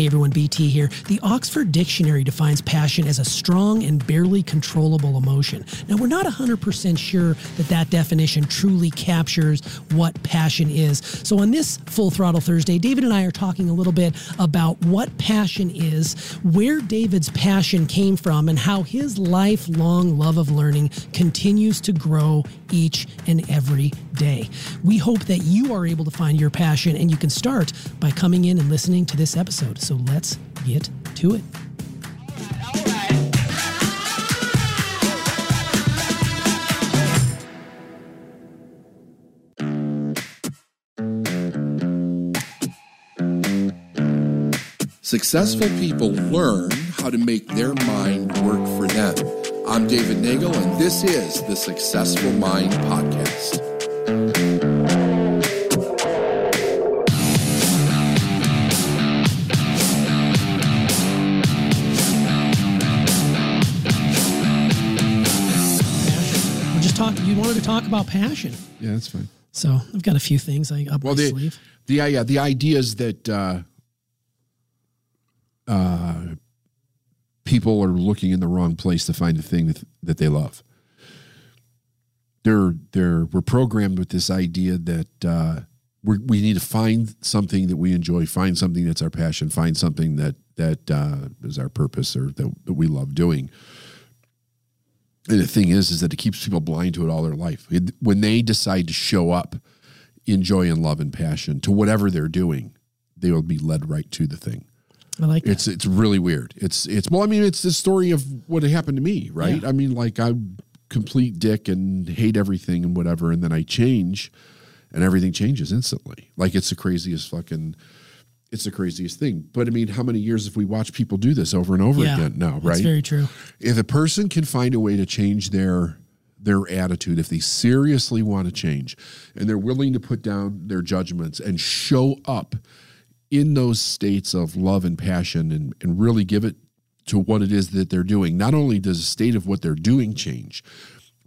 Hey everyone, BT here. The Oxford Dictionary defines passion as a strong and barely controllable emotion. Now, we're not 100% sure that that definition truly captures what passion is. So, on this Full Throttle Thursday, David and I are talking a little bit about what passion is, where David's passion came from, and how his lifelong love of learning continues to grow each and every day. We hope that you are able to find your passion, and you can start by coming in and listening to this episode. So let's get to it. Successful people learn how to make their mind work for them. I'm David Nagel, and this is the Successful Mind Podcast. Wanted to talk about passion, Yeah, that's fine. so I've got a few things I up Well, my the sleeve. the yeah the idea is that uh, uh, people are looking in the wrong place to find the thing that that they love. They're they're we're programmed with this idea that uh, we we need to find something that we enjoy, find something that's our passion, find something that that uh, is our purpose or that, that we love doing. And the thing is, is that it keeps people blind to it all their life. It- when they decide to show up in joy and love and passion to whatever they're doing, they will be led right to the thing. I like that. It's it's really weird. It's it's well, I mean, it's the story of what happened to me, right? Yeah. I mean, like I'm complete dick and hate everything and whatever, and then I change, and everything changes instantly. Like it's the craziest fucking. It's the craziest thing. But I mean, how many years have we watched people do this over and over yeah, again now, right? That's very true. if a person can find a way to change their their attitude if they seriously want to change and they're willing to put down their judgments and show up in those states of love and passion and, and really give it to what it is that they're doing not only does the state of what they're doing change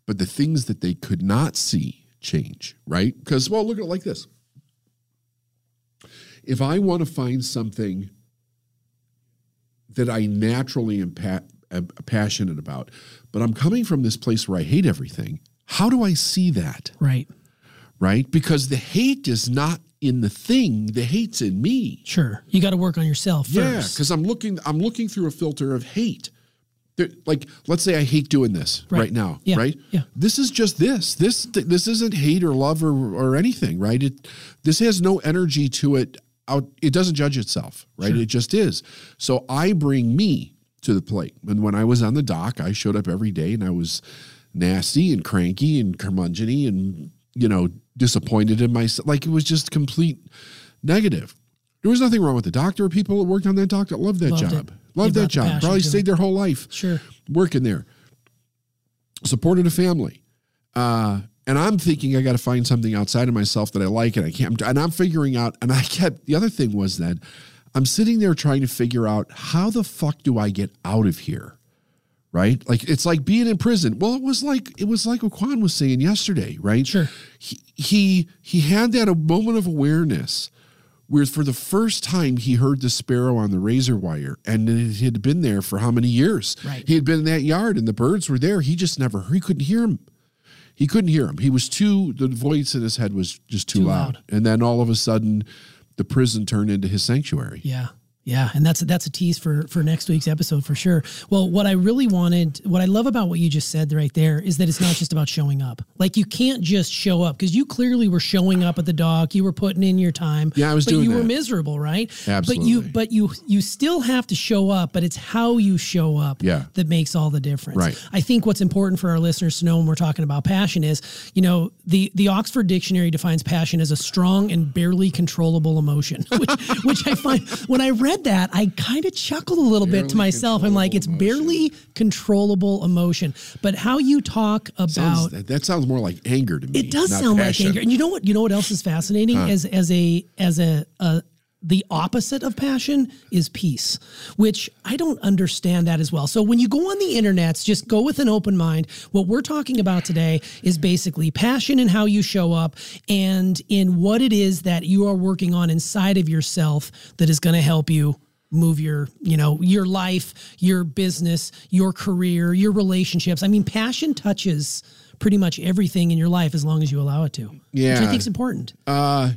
but the things that they could not see change right because well look at it like this if i want to find something that I naturally am, pa- am passionate about, but I'm coming from this place where I hate everything. How do I see that? Right. Right? Because the hate is not in the thing, the hate's in me. Sure. You got to work on yourself Yeah, because I'm looking I'm looking through a filter of hate. There- like let's say I hate doing this Right. right, now, Yeah, right? yeah. This is just this. This this isn't hate or love or or anything, right? It this has no energy to it out it doesn't judge itself, right? It just is. So I bring me to the plate. And when I was on the dock, I showed up every day and I was nasty and cranky and curmudgeony and you know disappointed in myself. Like it was just complete negative. There was nothing wrong with the doctor. People that worked on that dock that loved that Loved job. They Loved that job. Probably stayed it. their whole life Sure. working there. Supported a family. Uh, and I'm thinking I got to find something outside of myself that I like and I can't. And I'm figuring out, and I kept, the other thing was that I'm sitting there trying to figure out how the fuck do I get out of here? Right? Like it's like being in prison. Well, it was like it was like what Quan was saying yesterday, right? Sure. He he he had that a moment of awareness where for the first time he heard the sparrow on the razor wire and it had been there for how many years Right. he had been in that yard and the birds were there he just never he couldn't hear him he couldn't hear him he was too the voice in his head was just too, Too loud. loud. and then all of a sudden the prison turned into his sanctuary Yeah. Yeah, and that's that's a tease for for next week's episode for sure. Well, what I really wanted, what I love about what you just said right there is that it's not just about showing up. Like you can't just show up because you clearly were showing up at the dock. You were putting in your time. Yeah, I was but doing you were miserable, right? Absolutely. But you but you you still have to show up, but it's how you show up Yeah. that makes all the difference. Right. I think what's important for our listeners to know when we're talking about passion is, you know, the the Oxford Dictionary defines passion as a strong and barely controllable emotion, which, which I find when I read that, I kind of chuckled a little bit to myself. I'm like, it's controllable barely controllable emotion. But how you talk about Sounds, that, that sounds more like anger to me it does sound passion. like anger. And you know what? You know what else is fascinating? As as a as a, a the opposite of passion is peace, which I don't understand that as well. So when you go on the internets, just go with an open mind. What we're talking about today is basically passion and how you show up and in what it is that you are working on inside of yourself that is going to help you move your, you know, your life, your business, your career, your relationships. I mean, passion touches pretty much everything in your life as long as you allow it to. Yeah. Which I think is important. Uh,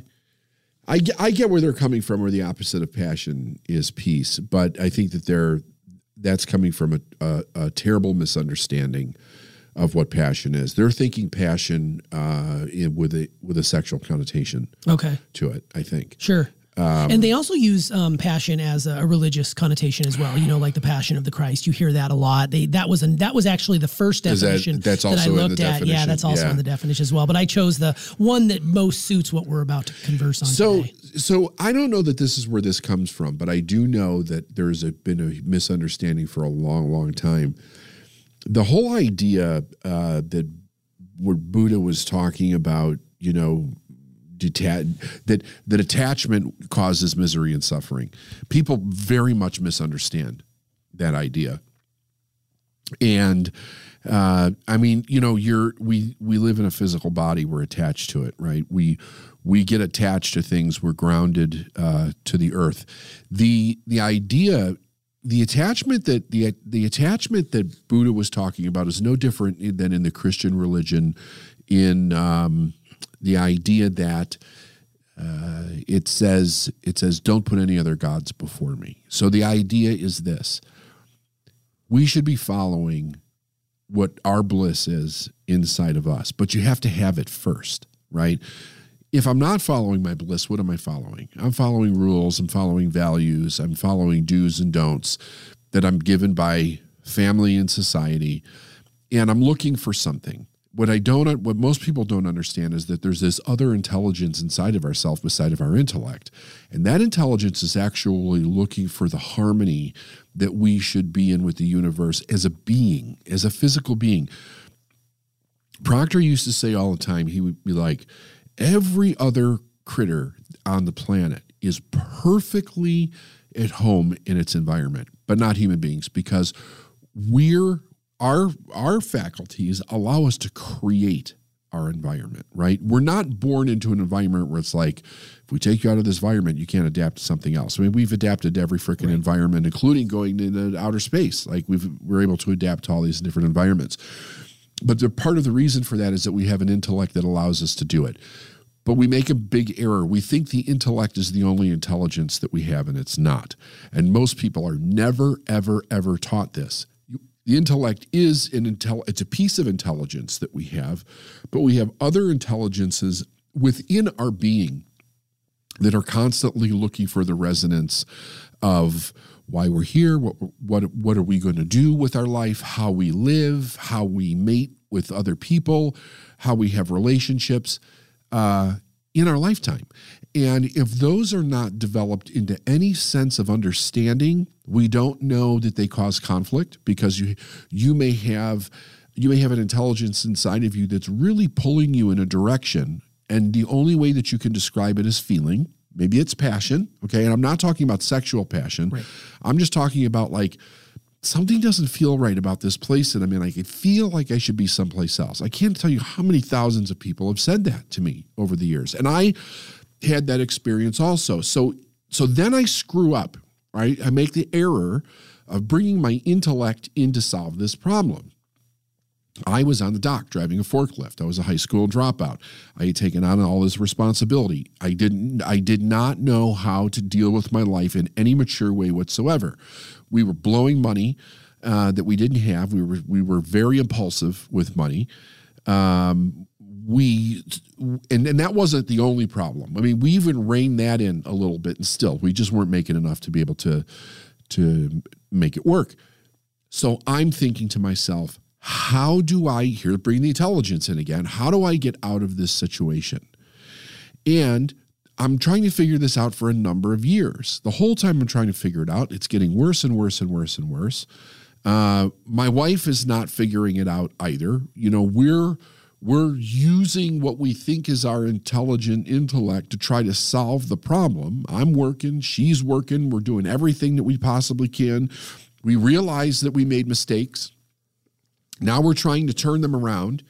I, get- I get where they're coming from, where the opposite of passion is peace, but I think that they're that's coming from a, a, a terrible misunderstanding of what passion is. They're thinking passion uh, in, with a with a sexual connotation Okay. to it. I think. Sure. Um, and they also use um, passion as a, religious connotation as well. You know, like the Passion of the Christ. You hear that a lot. They that was an, that was actually the first definition that- definition that's I also in the looked at. Yeah, that's also yeah. in the definition as well. But I chose the one that most suits what we're about to converse on So, today. so I don't know that this is where this comes from, but I do know that there's a, been a misunderstanding for a long, long time. The whole idea uh, that where Buddha was talking about, you know, deta- that that attachment causes misery and suffering. People very much misunderstand that idea. And uh, I mean, you know, you're we we live in a physical body. We're attached to it, right? We we get attached to things. We're grounded uh, to the earth. The the idea, the attachment that the the attachment that Buddha was talking about is no different than in the Christian religion. In um, the idea that uh, it says it says don't put any other gods before me. So the idea is this: we should be following what our bliss is inside of us, but you have to have it first, right? If I'm not following my bliss, what am I following? I'm following rules, I'm following values, I'm following do's and don'ts that I'm given by family and society, and I'm looking for something. What I don't, what most people don't understand is that there's this other intelligence inside of ourselves beside of our intellect. And that intelligence is actually looking for the harmony that we should be in with the universe as a being, as a physical being. Proctor used to say all the time, he would be like, every other critter on the planet is perfectly at home in its environment, but not human beings because we're our our faculties allow us to create our environment, right? We're not born into an environment where it's like, if we take you out of this environment, you can't adapt to something else. I mean, we've adapted to every freaking environment, including going into outer space. Like we've we're able to adapt to all these different environments. But the part of the reason for that is that we have an intellect that allows us to do it. But we make a big error. We think the intellect is the only intelligence that we have, and it's not. And most people are never, ever, ever taught this. The intellect is an intel. It's a piece of intelligence that we have, but we have other intelligences within our being that are constantly looking for the resonance of why we're here, what what what are we going to do with our life, how we live, how we mate with other people, how we have relationships uh, in our lifetime. And if those are not developed into any sense of understanding, we don't know that they cause conflict because you you may have you may have an intelligence inside of you that's really pulling you in a direction. And the only way that you can describe it is feeling. Maybe it's passion okay? And i'm not talking about sexual passion. I'm just talking about like something doesn't feel right about this place that i'm in. I feel like i should be someplace else. I can't tell you how many thousands of people have said that to me over the years. And i had that experience also so so then i screw up right i make the error of bringing my intellect in to solve this problem I was on the dock driving a forklift. I was a high school dropout. I had taken on all this responsibility. I didn't I did not know how to deal with my life in any mature way whatsoever. We were blowing money uh, that we didn't have. We were we were very impulsive with money. Um, we and, and that wasn't the only problem. I mean, we even reined that in a little bit and still we just weren't making enough to be able to to make it work. So I'm thinking to myself, how do I here bring the intelligence in again? How do I get out of this situation? And I'm trying to figure this out for a number of years. The whole time I'm trying to figure it out, it's getting worse and worse and worse and worse. Uh, my wife is not figuring it out either. You know, we're we're using what we think is our intelligent intellect to try to solve the problem. I'm working, she's working, we're doing everything that we possibly can. We realize that we made mistakes. Now we're trying to turn them around.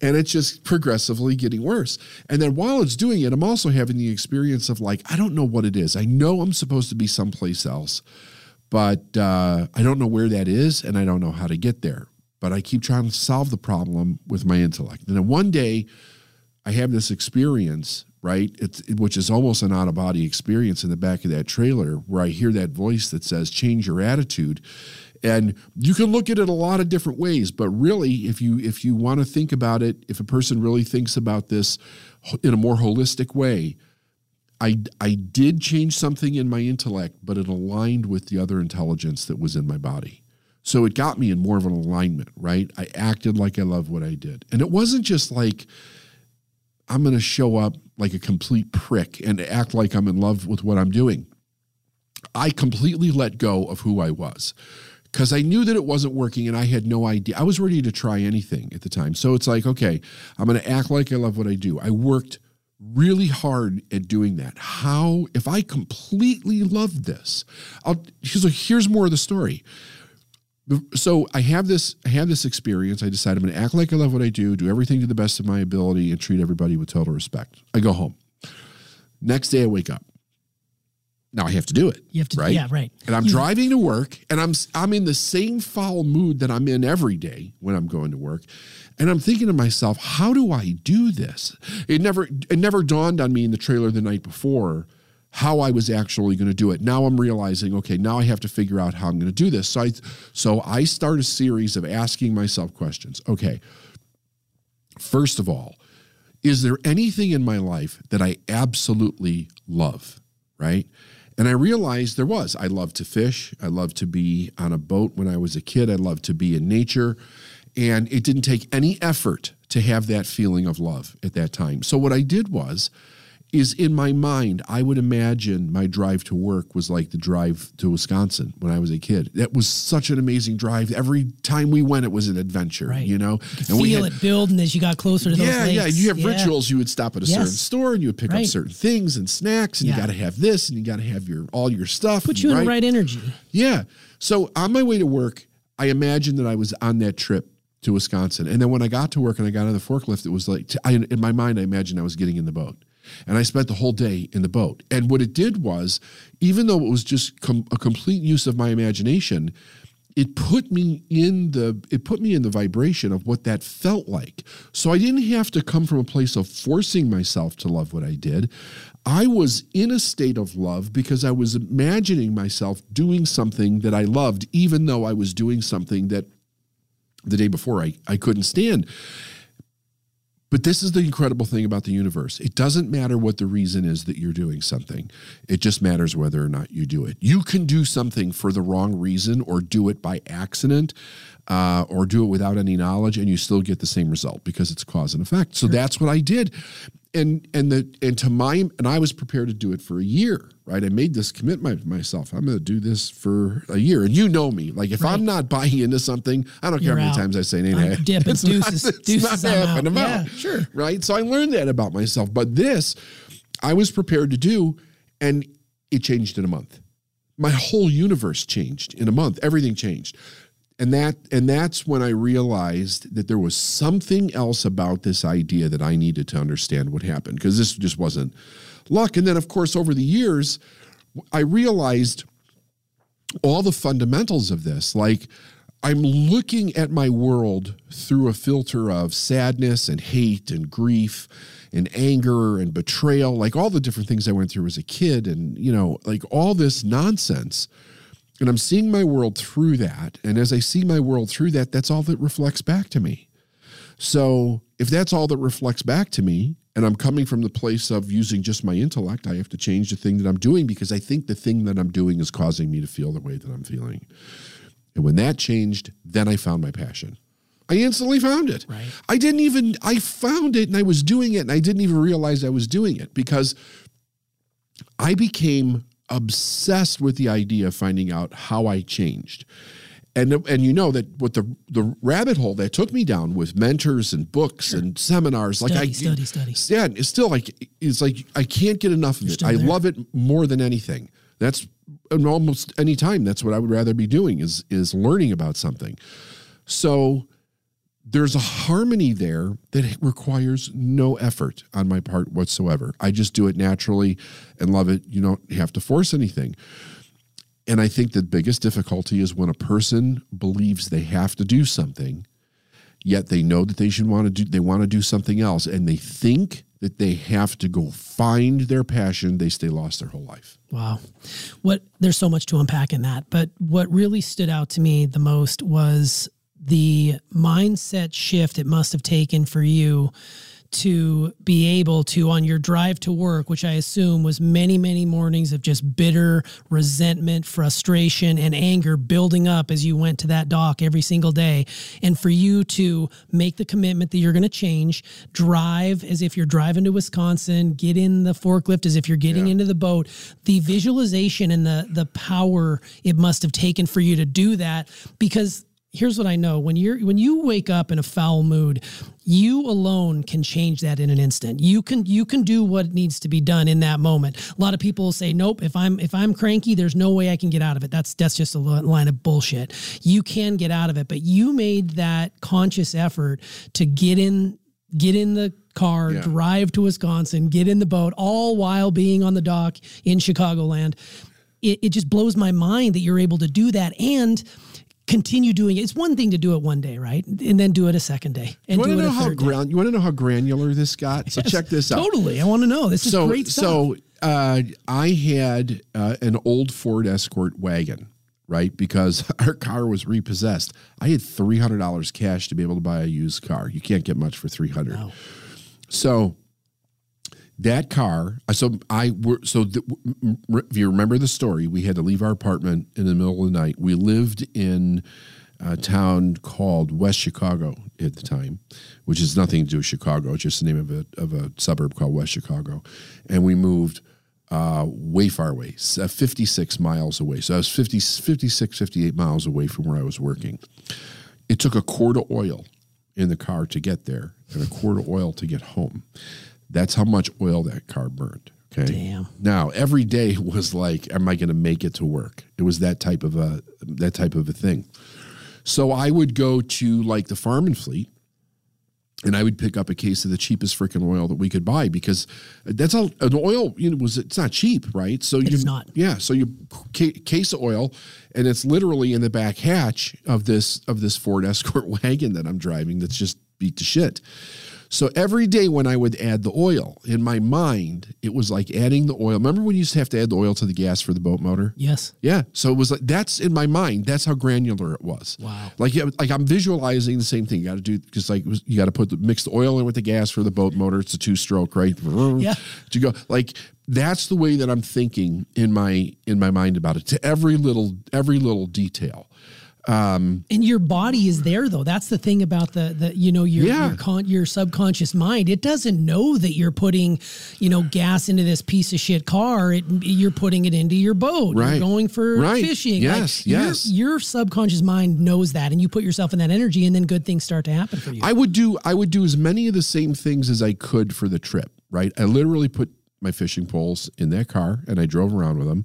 and it's just progressively getting worse. And then while it's doing it, I'm also having the experience of like, I don't know what it is. I know I'm supposed to be someplace else, but uh, I don't know where that is, and I don't know how to get there. But I keep trying to solve the problem with my intellect. And then one day, I have this experience, right? It's which is almost an out of body experience in the back of that trailer, where I hear that voice that says, "Change your attitude." and you can look at it a lot of different ways but really if you if you want to think about it if a person really thinks about this in a more holistic way i i did change something in my intellect but it aligned with the other intelligence that was in my body so it got me in more of an alignment right i acted like i love what i did and it wasn't just like i'm going to show up like a complete prick and act like i'm in love with what i'm doing i completely let go of who i was because I knew that it wasn't working and I had no idea. I was ready to try anything at the time. So it's like, okay, I'm going to act like I love what I do. I worked really hard at doing that. How, if I completely loved this, I'll, so here's more of the story. So I have this, I have this experience. I decide I'm going to act like I love what I do, do everything to the best of my ability, and treat everybody with total respect. I go home. Next day, I wake up now I have to do it. You have to, right? Yeah, right. And I'm you, driving to work, and I'm I'm in the same foul mood that I'm in every day when I'm going to work, and I'm thinking to myself, how do I do this? It never it never dawned on me in the trailer the night before how I was actually going to do it. Now I'm realizing, okay, now I have to figure out how I'm going to do this. So I so I start a series of asking myself questions. Okay, first of all, is there anything in my life that I absolutely love? Right and I realized there was. I loved to fish. I loved to be on a boat when I was a kid. I loved to be in nature. And it didn't take any effort to have that feeling of love at that time. So what I did was, is in my mind, I would imagine my drive to work was like the drive to Wisconsin when I was a kid. That was such an amazing drive. Every time we went, it was an adventure, right. you know? You and feel had, it building as you got closer to those yeah, lakes. Yeah, you have yeah. rituals. You would stop at a yes. certain store and you would pick right. up certain things and snacks, and yeah. you got to have this, and you got to have your all your stuff. Put you right? in the right energy. Yeah. So on my way to work, I imagined that I was on that trip to Wisconsin. And then when I got to work and I got on the forklift, it was like, I, in my mind, I imagined I was getting in the boat. And I spent the whole day in the boat. And what it did was, even though it was just com- a complete use of my imagination, it put me in the it put me in the vibration of what that felt like. So I didn't have to come from a place of forcing myself to love what I did. I was in a state of love because I was imagining myself doing something that I loved, even though I was doing something that the day before I, I couldn't stand. But this is the incredible thing about the universe. It doesn't matter what the reason is that you're doing something. It just matters whether or not you do it. You can do something for the wrong reason or do it by accident uh, or do it without any knowledge and you still get the same result because it's cause and effect. So sure. that's what I did and and the and to my and I was prepared to do it for a year, right? I made this commitment myself. I'm going to do this for a year, and you know me. Like if right. I'm not buying into something, I don't You're care how many times I say, "Ain't I'm dipping it's deuces, not, it's deuces not happening." Yeah, sure. Right. So I learned that about myself. But this, I was prepared to do, and it changed in a month. My whole universe changed in a month. Everything changed and that and that's when I realized that there was something else about this idea that I needed to understand what happened because this just wasn't luck. And then, of course, over the years, I realized all the fundamentals of this. Like I'm looking at my world through a filter of sadness and hate and grief and anger and betrayal, like all the different things I went through as a kid, and you know, like all this nonsense and I'm seeing my world through that. And as I see my world through that, that's all that reflects back to me. So if that's all that reflects back to me, and I'm coming from the place of using just my intellect, I have to change the thing that I'm doing because I think the thing that I'm doing is causing me to feel the way that I'm feeling. And when that changed, then I found my passion. I instantly found it. Right. I didn't even, I found it and I was doing it and I didn't even realize I was doing it because I became obsessed with the idea of finding out how I changed. And, and you know that what the the rabbit hole that took me down with mentors and books sure. and seminars study, like I study study yeah it's still like it's like I can't get enough of You're it I there. love it more than anything that's almost any time that's what I would rather be doing is is learning about something so there's a harmony there that requires no effort on my part whatsoever. I just do it naturally and love it. You don't have to force anything. And I think the biggest difficulty is when a person believes they have to do something, yet they know that they should want to do they want to do something else and they think that they have to go find their passion, they stay lost their whole life. Wow. What there's so much to unpack in that, but what really stood out to me the most was the mindset shift it must have taken for you to be able to on your drive to work which i assume was many many mornings of just bitter resentment frustration and anger building up as you went to that dock every single day and for you to make the commitment that you're going to change drive as if you're driving to wisconsin get in the forklift as if you're getting yeah. into the boat the visualization and the the power it must have taken for you to do that because here's what I know when you're when you wake up in a foul mood, you alone can change that in an instant. You can you can do what needs to be done in that moment. A lot of people say, "Nope, if I'm if I'm cranky, there's no way I can get out of it." That's that's just a line of bullshit. You can get out of it, but you made that conscious effort to get in get in the car, yeah. drive to Wisconsin, get in the boat, all while being on the dock in Chicagoland. It, it just blows my mind that you're able to do that and continue doing it. It's one thing to do it one day, right? And then do it a second day. And you want to know how you want to know how granular this got? So yes, check this out. Totally. I want to know. This is so, great stuff. So uh, I had uh, an old Ford Escort wagon, right? Because our car was repossessed. I had three hundred dollars cash to be able to buy a used car. You can't get much for three hundred. No. So that car so i were so the, if you remember the story we had to leave our apartment in the middle of the night. We lived in a town called west chicago at the time which is nothing to do with chicago. It's just the name of a, of a suburb called west chicago. And we moved uh, way far away 56 miles away. So i was 50, 56 58 miles away from where i was working. It took a quart of oil in the car to get there and a quart of oil to get home that's how much oil that car burned. Okay. Damn. Now every day was like, am I going to make it to work? It was that type of a that type of a thing. So I would go to like the farm and fleet, and I would pick up a case of the cheapest freaking oil that we could buy because that's all an oil. You know, was it's not cheap, right? So you not. Yeah. So you case of oil, and it's literally in the back hatch of this of this Ford Escort wagon that I'm driving. That's just beat to shit. So every day when I would add the oil, in my mind, it was like adding the oil. Remember when you used to have to add the oil to the gas for the boat motor? Yes. Yeah. So it was like that's in my mind. That's how granular it was. Wow. Like like I'm visualizing the same thing. You got to do because like you got to put the mix the oil in with the gas for the boat motor. It's a two stroke, right? Yeah. To go like that's the way that I'm thinking in my in my mind about it to every little every little detail. Um, and your body is there though. That's the thing about the the you know your yeah. your, con- your subconscious mind. It doesn't know that you're putting you know gas into this piece of shit car. It, you're putting it into your boat. Right. You're going for right. fishing. Yes. Like yes. Your, your, subconscious mind knows that, and you put yourself in that energy, and then good things start to happen for you. I would do I would do as many of the same things as I could for the trip. Right. I literally put my fishing poles in that car, and I drove around with them.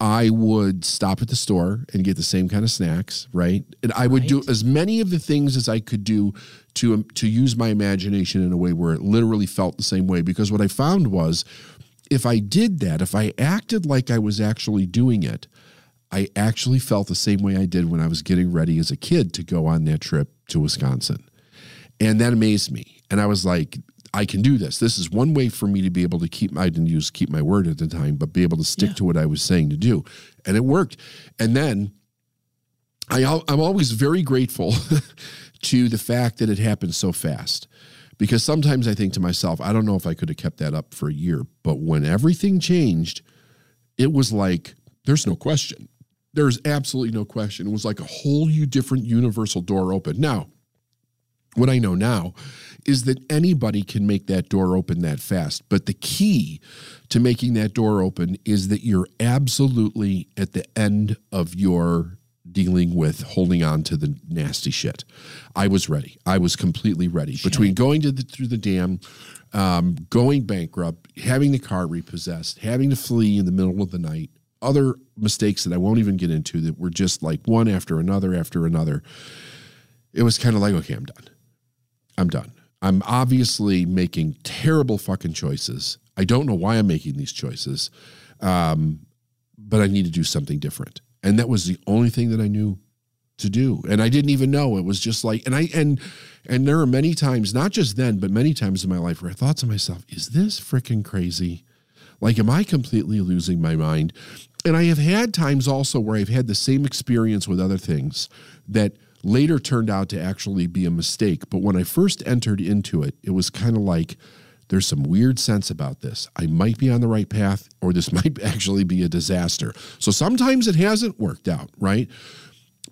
I would stop at the store and get the same kind of snacks, right? And I would right. do as many of the things as I could do to um, to use my imagination in a way where it literally felt the same way. Because what I found was, if I did that, if I acted like I was actually doing it, I actually felt the same way I did when I was getting ready as a kid to go on that trip to Wisconsin, and that amazed me. And I was like, I can do this. This is one way for me to be able to keep. I didn't use keep my word at the time, but be able to stick yeah. to what I was saying to do, and it worked. And then I, I'm always very grateful to the fact that it happened so fast, because sometimes I think to myself, I don't know if I could have kept that up for a year. But when everything changed, it was like there's no question. There's absolutely no question. It was like a whole new different universal door open. Now, what I know now is that anybody can make that door open that fast. But the key to making that door open is that you're absolutely at the end of your dealing with holding on to the nasty shit. I was ready. I was completely ready. Shit. Between going to the, through the dam, um, going bankrupt, having the car repossessed, having to flee in the middle of the night, other mistakes that I won't even get into that were just like one after another after another. It was kind of like, okay, I'm done I'm done. I'm obviously making terrible fucking choices. I don't know why I'm making these choices, um, but I need to do something different. And that was the only thing that I knew to do. And I didn't even know. It was just like, and I, and, and there are many times, not just then, but many times in my life where I thought to myself, is this freaking crazy? Like, am I completely losing my mind? And I have had times also where I've had the same experience with other things that later turned out to actually be a mistake. But when I first entered into it, it was kind of like, there's some weird sense about this. I might be on the right path, or this might actually be a disaster. So sometimes it hasn't worked out, right?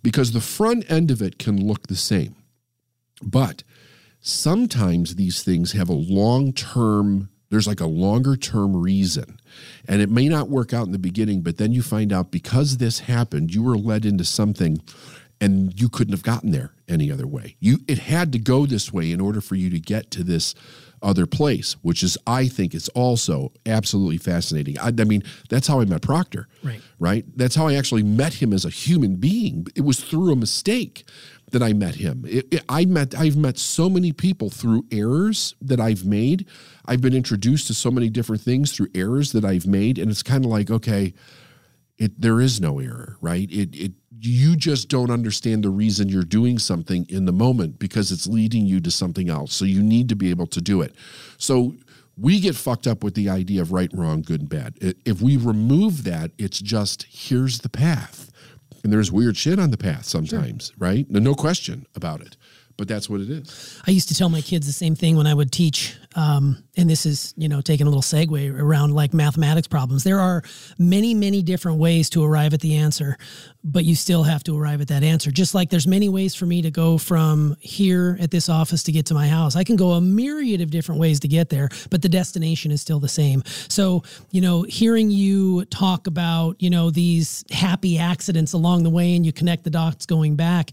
Because the front end of it can look the same. But sometimes these things have a long term there's like a longer term reason. And it may not work out in the beginning, but then you find out because this happened, you were led into something and you couldn't have gotten there any other way. You it had to go this way in order for you to get to this other place, which is I think is also absolutely fascinating. I, I, mean, that's how I met Proctor. Right. Right. That's how I actually met him as a human being. It was through a mistake that I met him. It, it, I met I've met so many people through errors that I've made. I've been introduced to so many different things through errors that I've made, and it's kind of like okay, it there is no error, right? It it you just don't understand the reason you're doing something in the moment because it's leading you to something else. So you need to be able to do it. So we get fucked up with the idea of right, wrong, good, and bad. If we remove that, it's just here's the path and there's weird shit on the path sometimes, sure. right? No, no question about it. But that's what it is. I used to tell my kids the same thing when I would teach um, and this is you know taking a little segue around like mathematics problems there are many many different ways to arrive at the answer but you still have to arrive at that answer. Just like there's many ways for me to go from here at this office to get to my house. I can go a myriad of different ways to get there but the destination is still the same. So you know hearing you talk about you know these happy accidents along the way and you connect the dots going back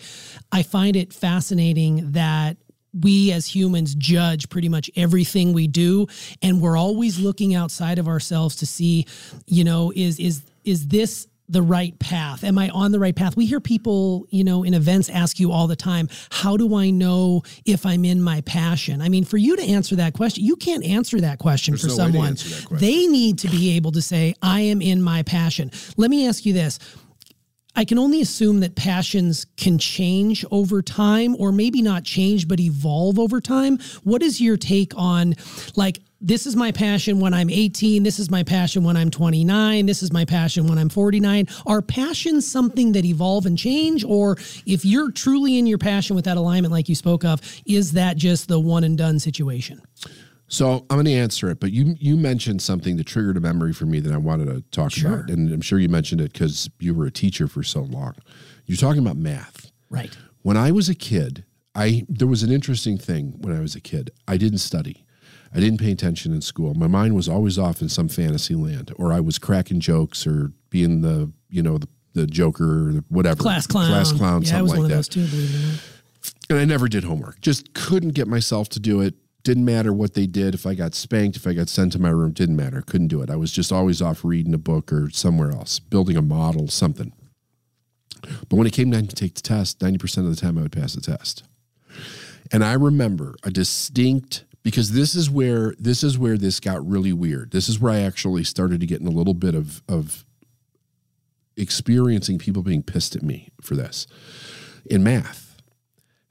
i find it fascinating that we as humans judge pretty much everything we do and we're always looking outside of ourselves to see you know is is is this the right path? Am i on the right path? We hear people you know in events ask you all the time how do i know if i'm in my passion? I mean for you to answer that question you can't answer that question There's for no someone. question. they need to be able to say i am in my passion. Let me ask you this I can only assume that passions can change over time, or maybe not change, but evolve over time. What is your take on, like, this is my passion when I'm 18, this is my passion when I'm 29, this is my passion when I'm 49? Are passions something that evolve and change? Or if you're truly in your passion with that alignment, like you spoke of, is that just the one and done situation? So I'm going to answer it, but you you mentioned something that triggered a memory for me that I wanted to talk sure. about, and I'm sure you mentioned it because you were a teacher for so long. You're talking about math, right? When I was a kid, I there was an interesting thing when I was a kid. I didn't study. I didn't pay attention in school. My mind was always off in some fantasy land, or I was cracking jokes or being the you know the, the joker or whatever class clown, class clown, yeah, something I was like one that. Of those too, believe it or not. And I never did homework. Just couldn't get myself to do it didn't matter what they did. If I got spanked, if I got sent to my room, didn't matter. Couldn't do it. I was just always off reading a book or somewhere else, building a model, something. But when it came time to take the test, 90% of the time I would pass the test. And I remember a distinct because this is where this is where this got really weird. This is where I actually started to get in a little bit of of experiencing people being pissed at me for this in math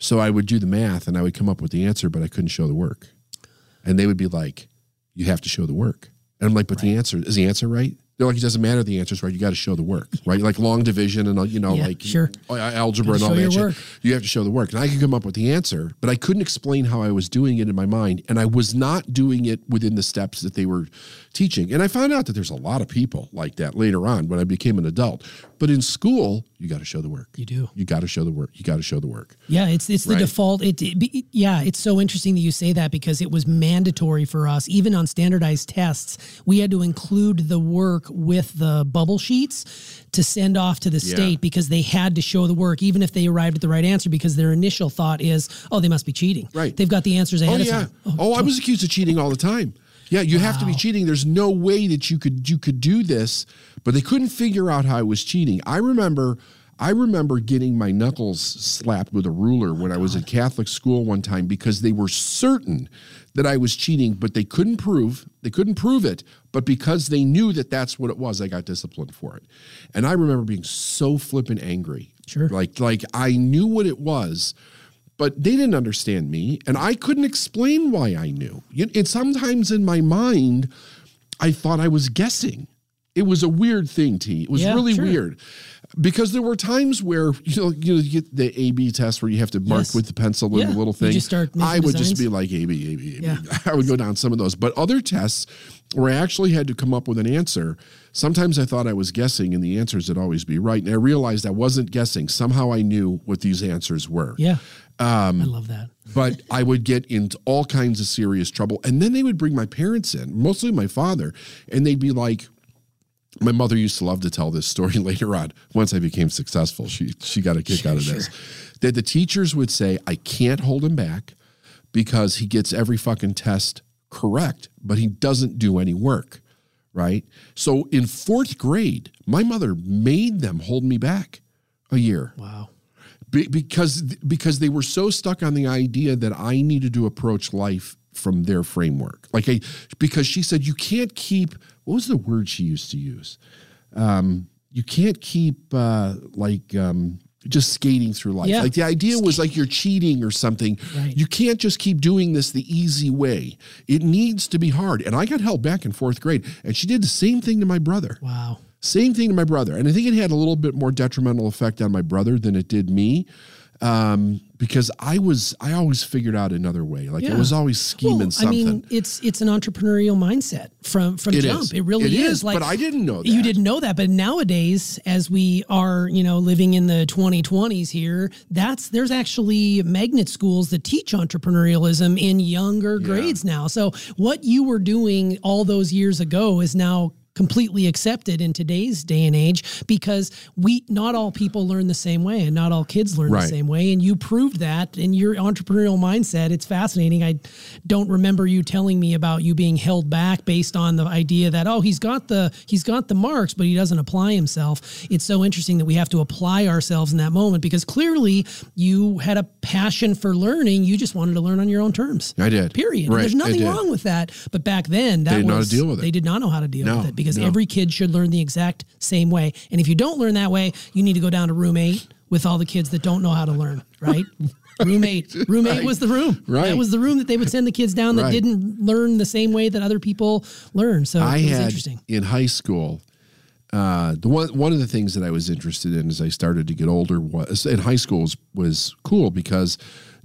so I would do the math and I would come up with the answer, but I couldn't show the work. And they would be like, you have to show the work. And I'm like, but right. the answer, is the answer right? They're like, it doesn't matter the answers, right? You got to show the work, right? Like long division and, you know, yeah, like sure. Oh, algebra and all that shit. You have to show the work. And I could come up with the answer, but I couldn't explain how I was doing it in my mind. And I was not doing it within the steps that they were teaching. And I found out that there's a lot of people like that later on when I became an adult. But in school, you got to show the work. You do. You got to show the work. You got to show the work. Yeah, it's it's the right? default. It, it, yeah, it's so interesting that you say that because it was mandatory for us, even on standardized tests. We had to include the work with the bubble sheets to send off to the yeah. state because they had to show the work, even if they arrived at the right answer, because their initial thought is, oh, they must be cheating. Right. They've got the answers ahead oh, yeah. of time. Oh, oh, I was accused of cheating all the time. Yeah, you wow. have to be cheating. There's no way that you could you could do this, but they couldn't figure out how I was cheating. I remember I remember getting my knuckles slapped with a ruler oh when I was at Catholic school one time because they were certain that I was cheating, but they couldn't prove they couldn't prove it. But because they knew that that's what it was, I got disciplined for it. And I remember being so flippant angry. Sure. Like like I knew what it was, but they didn't understand me, and I couldn't explain why I knew. And sometimes in my mind, I thought I was guessing. It was a weird thing, T. It was Yeah, really sure. weird because there were times where you know you, know, you get the A B test where you have to mark Yes. with the pencil Yeah. and the little thing. just start making I would just be like A B A B A B. Yeah. I would go down some of those, but other tests where I actually had to come up with an answer. Sometimes I thought I was guessing, and the answers would always be right. And I realized I wasn't guessing. Somehow I knew what these answers were Yeah. Um, I love that. but I would get into all kinds of serious trouble. And then they would bring my parents in, mostly my father, and they'd be like, my mother used to love to tell this story later on. Once I became successful, she she got a kick out of this. That the teachers would say, I can't hold him back because he gets every fucking test correct, but he doesn't do any work. Right. So in fourth grade, my mother made them hold me back a year Wow. be, because because they were so stuck on the idea that I needed to approach life from their framework. Like I, because she said you can't keep what was the word she used to use? Um, you can't keep uh, like um, just skating through life. Yeah. Like the idea was like you're cheating or something. Right. You can't just keep doing this the easy way. It needs to be hard. And I got held back in fourth grade, and she did the same thing to my brother. Wow. Same thing to my brother. And I think it had a little bit more detrimental effect on my brother than it did me. Um, because I was, I always figured out another way. Like I Yeah. was always scheming Well, something. I mean, it's it's an entrepreneurial mindset from from It jump. is. It really It is. is, but I didn't know You didn't know that, but nowadays, as we are, you know, living in the 2020s here, that's there's actually magnet schools that teach entrepreneurialism in younger grades now. So what you were doing all those years ago is now completely accepted in today's day and age because we not all people learn the same way and not all kids learn the same way. And you proved that in your entrepreneurial mindset. It's fascinating. I don't remember you telling me about you being held back based on the idea that oh he's got the he's got the marks but he doesn't apply himself. It's so interesting that we have to apply ourselves in that moment because clearly you had a passion for learning. You just wanted to learn on your own terms. I did. period. And Right, there's nothing wrong with that. But back then that They didn't know how to was deal with it. they did not know how to deal No, with it because no. every kid should learn the exact same way and if you don't learn that way you need to go down to room 8 with all the kids that don't know how to learn right room 8 room 8 Right. was the room right that was the room that they would send the kids down that Right. didn't learn the same way that other people learn so I it was had interesting in high school. Uh, the one one of the things that I was interested in as I started to get older was in high school was, was cool because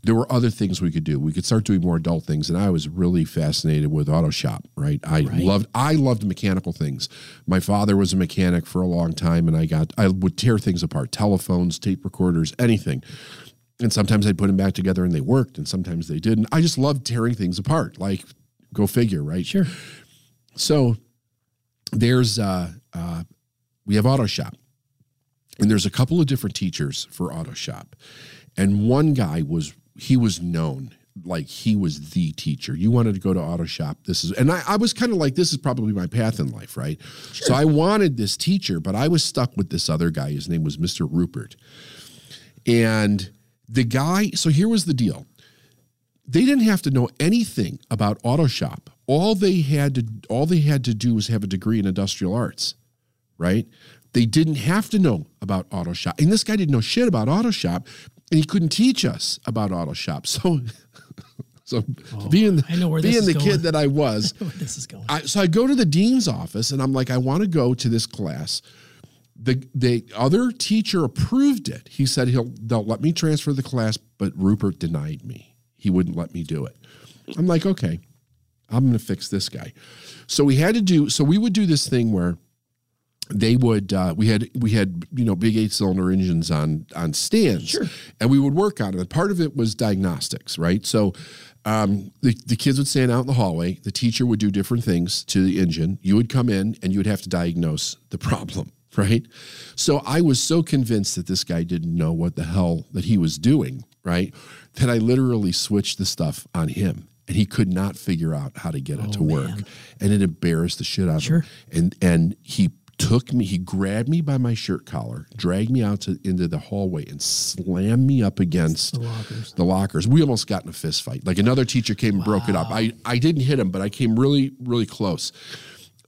there were other things we could do. We could start doing more adult things, and I was really fascinated with auto shop. Right, I loved I loved mechanical things. My father was a mechanic for a long time, and I got I would tear things apart: telephones, tape recorders, anything. And sometimes I'd put them back together and they worked, and sometimes they didn't. I just loved tearing things apart. Like, go figure, right? sure So there's uh, uh, we have auto shop, and there's a couple of different teachers for auto shop, and one guy was he was known like he was the teacher. You wanted to go to auto shop. This is, and I, I was kind of like, this is probably my path in life, right? So I wanted this teacher, but I was stuck with this other guy. His name was Mr. Rupert, and the guy. So here was the deal they didn't have to know anything about auto shop all they had to all they had to do was have a degree in industrial arts right they didn't have to know about auto shop and this guy didn't know shit about auto shop and he couldn't teach us about auto shop so so oh, being Oh, I know where this being the going. kid that i was where this is going I, so I go to the dean's office and I'm like, I want to go to this class. The the other teacher approved it. He said he'll they'll let me transfer the class, but Rupert denied me. He wouldn't let me do it. I'm like, okay, I'm going to fix this guy. So we had to do. So we would do this thing where they would uh, we had we had you know big eight cylinder engines on on stands. And we would work on it. Part of it was diagnostics right? So um, the, the kids would stand out in the hallway. The teacher would do different things to the engine. You would come in and you would have to diagnose the problem right? So i was so convinced that this guy didn't know what the hell that he was doing right that i literally switched the stuff on him. And he could not figure out how to get it to work. man. and it embarrassed the shit out Sure. of him. And and he took me, he grabbed me by my shirt collar, dragged me out to, into the hallway, and slammed me up against The lockers. the lockers. We almost got in a fist fight. Like another teacher came and broke it up. I, I didn't hit him, but I came really, really close.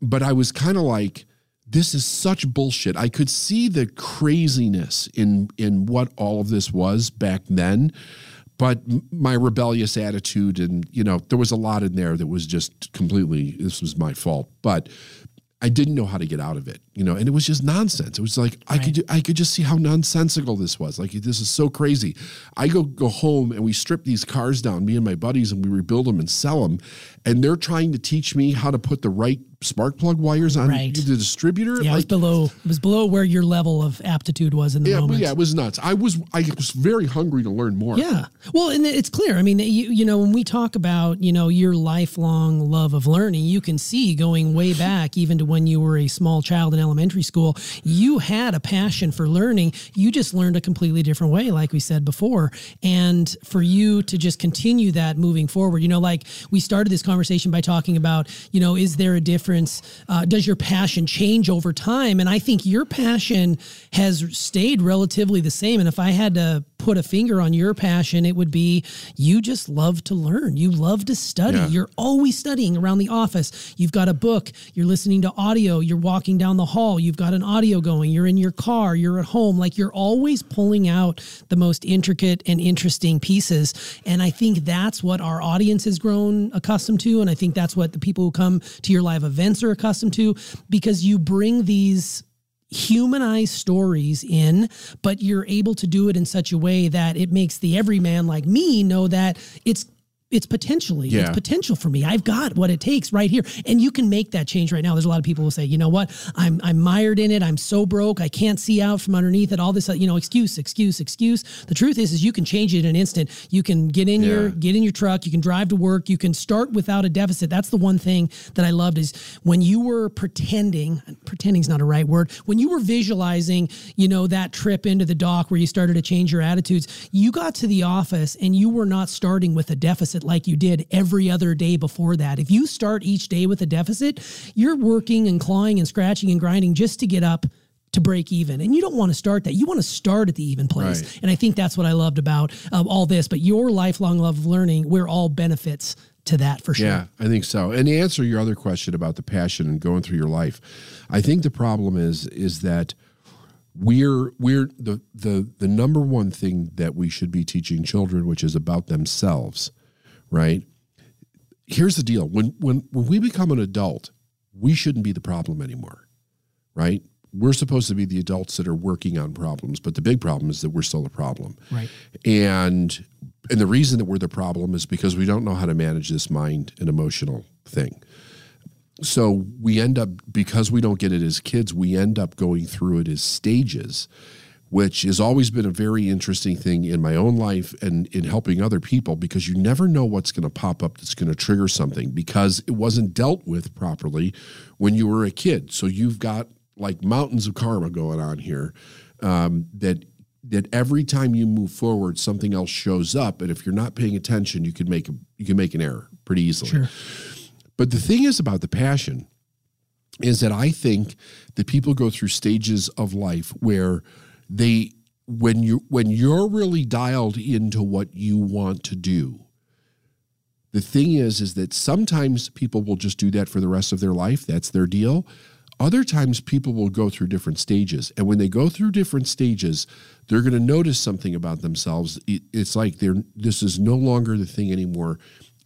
But I was kind of like, this is such bullshit. I could see the craziness in in what all of this was back then. But my rebellious attitude, and you know, there was a lot in there that was just completely. This was my fault, but I didn't know how to get out of it, you know, and it was just nonsense. It was like I could I could just see how nonsensical this was. Like this is so crazy. I go go home and we strip these cars down, me and my buddies, and we rebuild them and sell them. And they're trying to teach me how to put the right spark plug wires on Right. the distributor. Yeah, it was below. It was below where your level of aptitude was in the yeah, moment. yeah, it was nuts. I was I was very hungry to learn more. Yeah. Well, and it's clear. I mean, you, you know, when we talk about, you know, your lifelong love of learning, you can see going way back, even to when you were a small child in elementary school, you had a passion for learning. You just learned a completely different way, like we said before. And for you to just continue that moving forward, you know, like we started this conversation by talking about, you know, is there a difference? Uh, does your passion change over time? And I think your passion has stayed relatively the same. And if I had to put a finger on your passion, it would be you just love to learn. You love to study. Yeah. You're always studying around the office. You've got a book, you're listening to audio, you're walking down the hall, you've got an audio going, you're in your car, you're at home. Like you're always pulling out the most intricate and interesting pieces. And I think that's what our audience has grown accustomed to. And I think that's what the people who come to your live events are accustomed to because you bring these humanized stories in, but you're able to do it in such a way that it makes the everyman like me know that it's it's potentially it's potential for me. I've got what it takes right here. And you can make that change right now. There's a lot of people who say, you know what? I'm I'm mired in it. I'm so broke. I can't see out from underneath it. All this, uh, you know, excuse, excuse, excuse. The truth is, is you can change it in an instant. You can get in your get in your truck. You can drive to work. You can start without a deficit. That's the one thing that I loved is when you were pretending. Pretending's not a right word. When you were visualizing, you know, that trip into the dock where you started to change your attitudes. You got to the office and you were not starting with a deficit like you did every other day before that. If you start each day with a deficit, you're working and clawing and scratching and grinding just to get up to break even. And you don't want to start that. You want to start at the even place. Right. And I think that's what I loved about um, all this. But your lifelong love of learning, we're all benefits to that for sure. Yeah, I think so. And to answer your other question about the passion and going through your life, I think the problem is is that we're we're the the the number one thing that we should be teaching children, which is about themselves, right? Here's the deal: when when when we become an adult, we shouldn't be the problem anymore, right? We're supposed to be the adults that are working on problems, but the big problem is that we're still a problem Right. and and the reason that we're the problem is because we don't know how to manage this mind and emotional thing so we end up because we don't get it as kids we end up going through it as stages which has always been a very interesting thing in my own life and in helping other people because you never know what's going to pop up that's going to trigger something because it wasn't dealt with properly when you were a kid so you've got like mountains of karma going on here um, that that every time you move forward something else shows up and if you're not paying attention you can make a, you can make an error pretty easily Sure. but the thing is about the passion is that I think that people go through stages of life where they when you when you're really dialed into what you want to do the thing is is that sometimes people will just do that for the rest of their life. That's their deal. Other times people will go through different stages. And when they go through different stages they're going to notice something about themselves. It- it's like they're this is no longer the thing anymore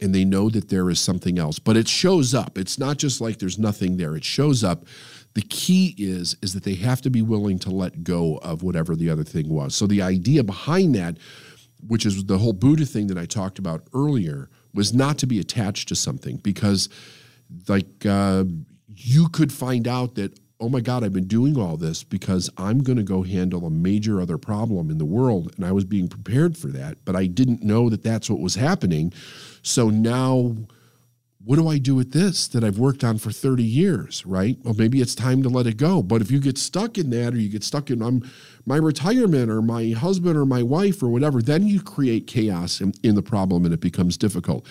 and they know that there is something else. But it shows up. It's not just like there's nothing there. It shows up. The key is is that they have to be willing to let go of whatever the other thing was. So the idea behind that which is the whole buddha thing that i talked about earlier was not to be attached to something because like uh, you could find out that oh my god i've been doing all this because i'm going to go handle a major other problem in the world and i was being prepared for that but i didn't know that that's what was happening so now what do I do with this that I've worked on for 30 years, right? Well, maybe it's time to let it go. But if you get stuck in that or you get stuck in um, my retirement or my husband or my wife or whatever, then you create chaos in, in the problem and it becomes difficult.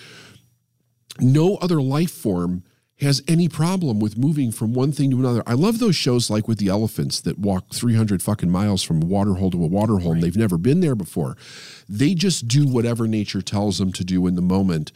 No other life form has any problem with moving from one thing to another. I love those shows like with the elephants that walk 300 fucking miles from a water hole to a water hole and they've never been there before. They just do whatever nature tells them to do in the moment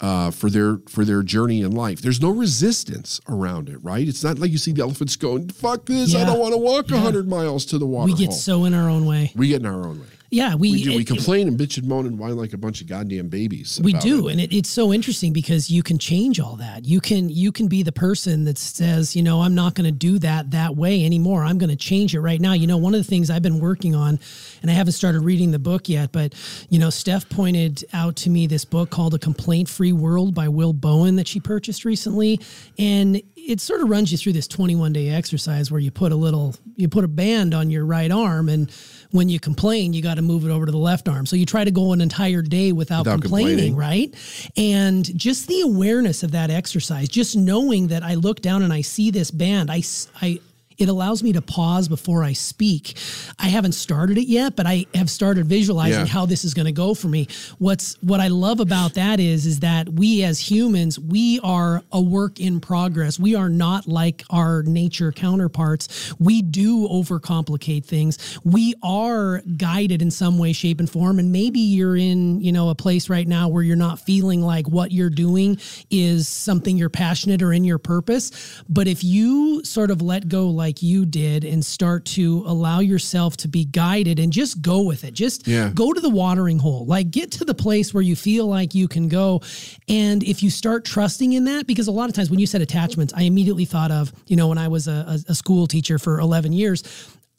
uh, for their for their journey in life. There's no resistance around it, right? It's not like you see the elephants going, "Fuck this! I don't want to walk a Yeah. 100 miles to the water we get hole." so in our own way. we get in our own way. Yeah, we We do. We it- complain and bitch and moan and whine like a bunch of goddamn babies. we do it. and it, it's so interesting because you can change all that you can you can be the person that says you know i'm not going to do that that way anymore i'm going to change it right now you know one of the things i've been working on and i haven't started reading the book yet but you know steph pointed out to me this book called a complaint free world by will bowen that she purchased recently and it sort of runs you through this 21 day exercise where you put a little you put a band on your right arm and when you complain you got to move it over to the left arm so you try to go an entire day without, Without complaining, complaining. right and just the awareness of that exercise just knowing that i look down and i see this band i I- it allows me to pause before I speak. I haven't started it yet, but I have started visualizing Yeah. how this is going to go for me. What's what I love about that is is that we as humans, we are a work in progress. We are not like our nature counterparts. We do overcomplicate things. We are guided in some way, shape, and form. And maybe you're in, you know, a place right now where you're not feeling like what you're doing is something you're passionate or in your purpose. But if you sort of let go like you did and start to allow yourself to be guided and just go with it, just Yeah. go to the watering hole, like get to the place where you feel like you can go. And if you start trusting in that, because a lot of times when you said attachments, I immediately thought of, you know, when I was a, a, a school teacher for 11 years,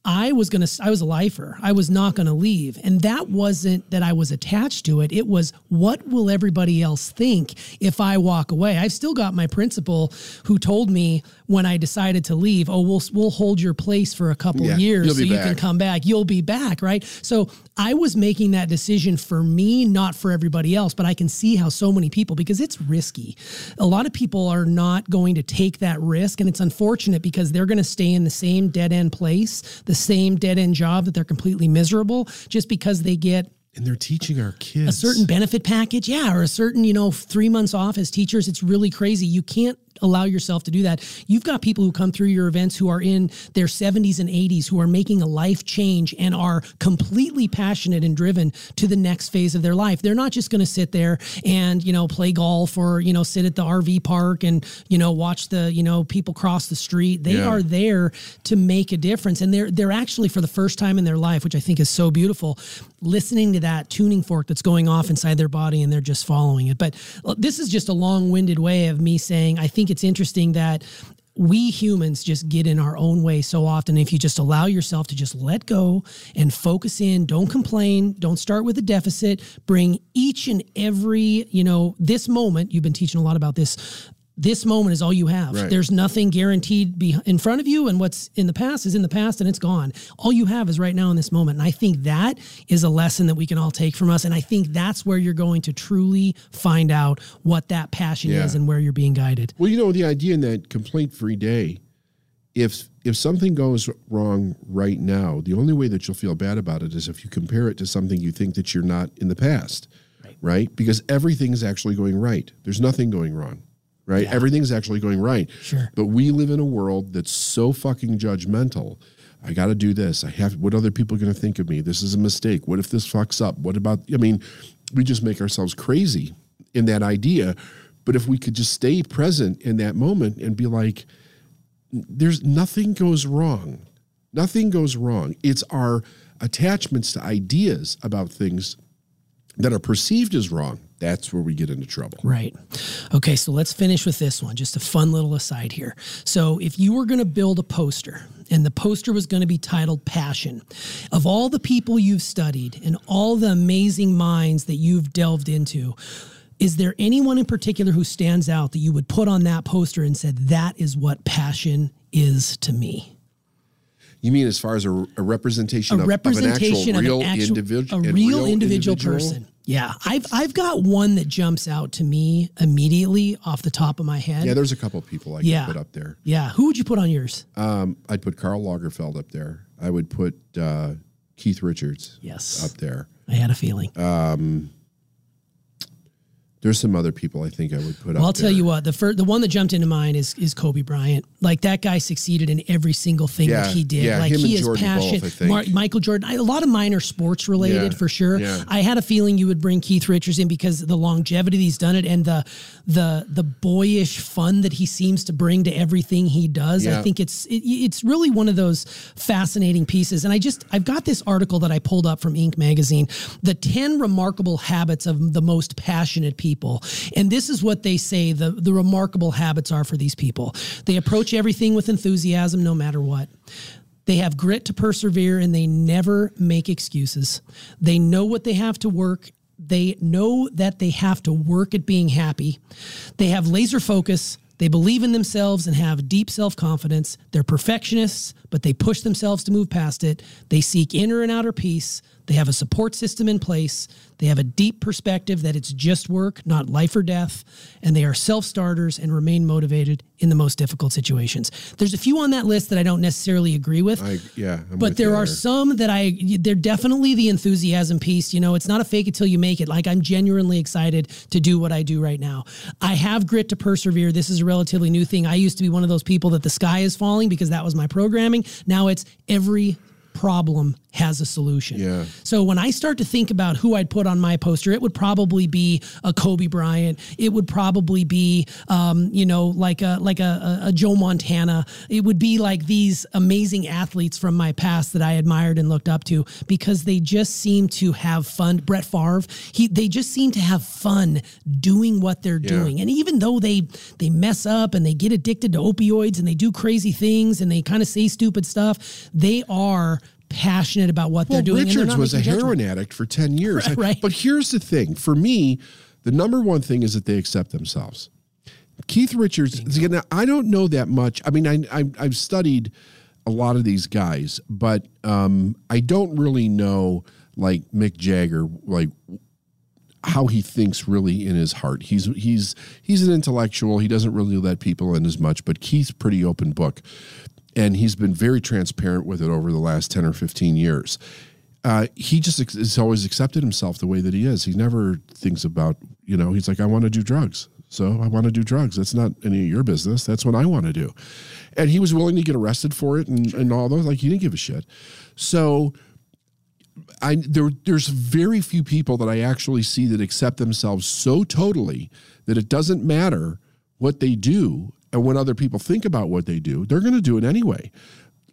I was going to, I was a lifer. I was not going to leave. And that wasn't that I was attached to it. It was what will everybody else think if I walk away? I've still got my principal who told me when I decided to leave, oh, we'll, we'll hold your place for a couple Yeah, years so you can come back. You'll be back. Right. So I was making that decision for me, not for everybody else, but I can see how so many people, because it's risky. A lot of people are not going to take that risk. And it's unfortunate because they're going to stay in the same dead end place, the same dead end job that they're completely miserable just because they get And they're teaching our kids a certain benefit package, yeah, or a certain, you know, three months off as teachers. It's really crazy. You can't allow yourself to do that. You've got people who come through your events who are in their 70s and 80s who are making a life change and are completely passionate and driven to the next phase of their life. They're not just going to sit there and, you know, play golf or, you know, sit at the RV park and, you know, watch the, you know, people cross the street. They Yeah. are there to make a difference and they're they're actually for the first time in their life, which I think is so beautiful, listening to that tuning fork that's going off inside their body and they're just following it. But uh, this is just a long-winded way of me saying I think it's interesting that we humans just get in our own way so often. If you just allow yourself to just let go and focus in, don't complain, don't start with a deficit, bring each and every, you know, this moment, you've been teaching a lot about this. This moment is all you have. Right. There's nothing guaranteed be in front of you, and what's in the past is in the past and it's gone. All you have is right now in this moment. And I think that is a lesson that we can all take from us. And I think that's where you're going to truly find out what that passion Yeah. is and where you're being guided. Well, you know, the idea in that complaint free day, if if something goes wrong right now, the only way that you'll feel bad about it is if you compare it to something you think that you're not in the past. Right? Because everything's actually going right. There's nothing going wrong. Right? Everything's actually going right. Sure. But we live in a world that's so fucking judgmental. I got to do this. I have what other people are going to think of me? This is a mistake. What if this fucks up? What about I mean, we just make ourselves crazy in that idea. But if we could just stay present in that moment and be like, there's nothing goes wrong. Nothing goes wrong. It's our attachments to ideas about things that are perceived as wrong. That's where we get into trouble. Right. Okay, so let's finish with this one. Just a fun little aside here. So, if you were going to build a poster and the poster was going to be titled Passion, of all the people you've studied and all the amazing minds that you've delved into, is there anyone in particular who stands out that you would put on that poster and said, that is what passion is to me? You mean as far as a, a representation, a of, representation of an actual of real an actual, individual, a real, individual, person. Yeah, I've I've got one that jumps out to me immediately off the top of my head. Yeah, there's a couple of people I Yeah. could put up there. Yeah, who would you put on yours? Um, I'd put Karl Lagerfeld up there. I would put uh, Keith Richards Yes, up there. I had a feeling. There's some other people I think I would put Well, up I'll tell there. you what the first, the one that jumped into mind is is Kobe Bryant. Like that guy succeeded in every single thing Yeah, that he did. yeah, like he is Jordan both, passionate. Think. Mar- Michael Jordan, I, a lot of mine are sports related Yeah, for sure. yeah. I had a feeling you would bring Keith Richards in because the longevity he's done it and the the the boyish fun that he seems to bring to everything he does. I think it's it, it's really one of those fascinating pieces. And I just I've got this article that I pulled up from Inc. magazine, the ten remarkable habits of the most passionate people, and this is what they say the the remarkable habits are for these people. They approach everything with enthusiasm, no matter what. They have grit to persevere and they never make excuses. They know what they have to work. They know that they have to work at being happy. They have laser focus. They believe in themselves and have deep self confidence. They're perfectionists, but they push themselves to move past it. They seek inner and outer peace. They have a support system in place. They have a deep perspective that it's just work, not life or death. And they are self starters and remain motivated in the most difficult situations. There's a few on that list that I don't necessarily agree with. I, yeah, I'm but with there are there. some that I, they're definitely the enthusiasm piece. You know, it's not a fake it till you make it. Like I'm genuinely excited to do what I do right now. I have grit to persevere. This is a relatively new thing. I used to be one of those people that the sky is falling because that was my programming. Now it's every problem has a solution. Yeah. So when I start to think about who I'd put on my poster, it would probably be a Kobe Bryant. It would probably be, um, you know, like a like a, a, a Joe Montana. It would be like these amazing athletes from my past that I admired and looked up to because they just seem to have fun. Brett Favre, he they just seem to have fun doing what they're doing. And even though they they mess up and they get addicted to opioids and they do crazy things and they kind of say stupid stuff, they are passionate about what Well, they're doing. and they're Richards was a heroin judgment. addict for 10 years. Right, right. But here's the thing for me, the number one thing is that they accept themselves. Keith Richards, again, I don't know that much. I mean, I, I, I've studied a lot of these guys, but um, I don't really know, like Mick Jagger, like how he thinks really in his heart. He's he's he's an intellectual. He doesn't really let people in as much, but Keith's pretty open book, and he's been very transparent with it over the last ten or fifteen years. Uh, he just has always accepted himself the way that he is. He never thinks about you know. He's like, I want to do drugs, so I want to do drugs. That's not any of your business. That's what I want to do, and he was willing to get arrested for it and and all those. Like he didn't give a shit. So I there there's very few people that I actually see that accept themselves so totally that it doesn't matter what they do and when other people think about what they do. They're going to do it anyway.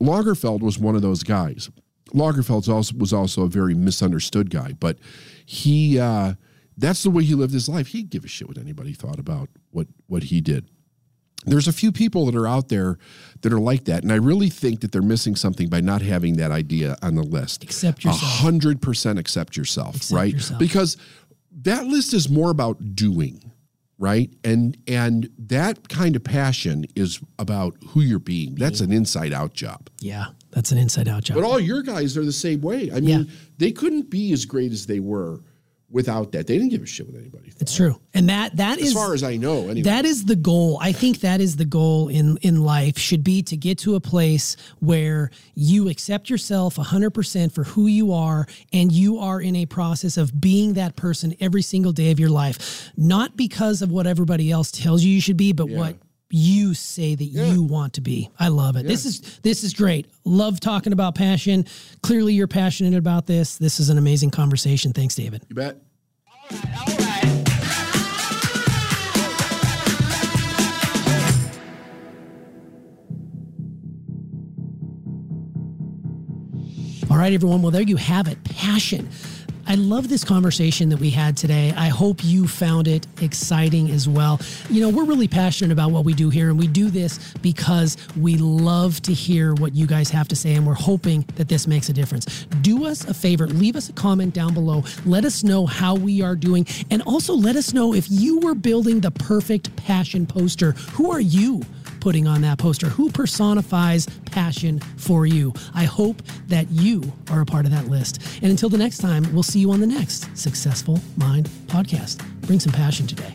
Lagerfeld was one of those guys. Lagerfeld also was also a very misunderstood guy, but he uh, that's the way he lived his life. He'd give a shit what anybody thought about what what he did there's a few people that are out there that are like that, and I really think that they're missing something by not having that idea on the list. Accept A yourself. hundred percent accept yourself, Accept right? yourself. Because that list is more about doing, right? And and that kind of passion is about who you're being. That's an inside out job. Yeah, that's an inside out job. But all your guys are the same way. I mean, Yeah. they couldn't be as great as they were without that. They didn't give a shit what anybody thought. it's true. And that that is as far as I know, anyway. that is the goal. I think that is the goal in in life should be to get to a place where you accept yourself 100% for who you are and you are in a process of being that person every single day of your life, not because of what everybody else tells you you should be, but what you say that you want to be. I love it. This is this is great. Love talking about passion. Clearly you're passionate about this. This is an amazing conversation. Thanks, David. you bet. All right, everyone. Well, there you have it. Passion. I love this conversation that we had today. I hope you found it exciting as well. You know, we're really passionate about what we do here, and we do this because we love to hear what you guys have to say, and we're hoping that this makes a difference. Do us a favor, leave us a comment down below. Let us know how we are doing, and also let us know if you were building the perfect passion poster. Who are you? Putting on that poster? Who personifies passion for you? I hope that you are a part of that list. And until the next time, we'll see you on the next Successful Mind podcast. Bring some passion today.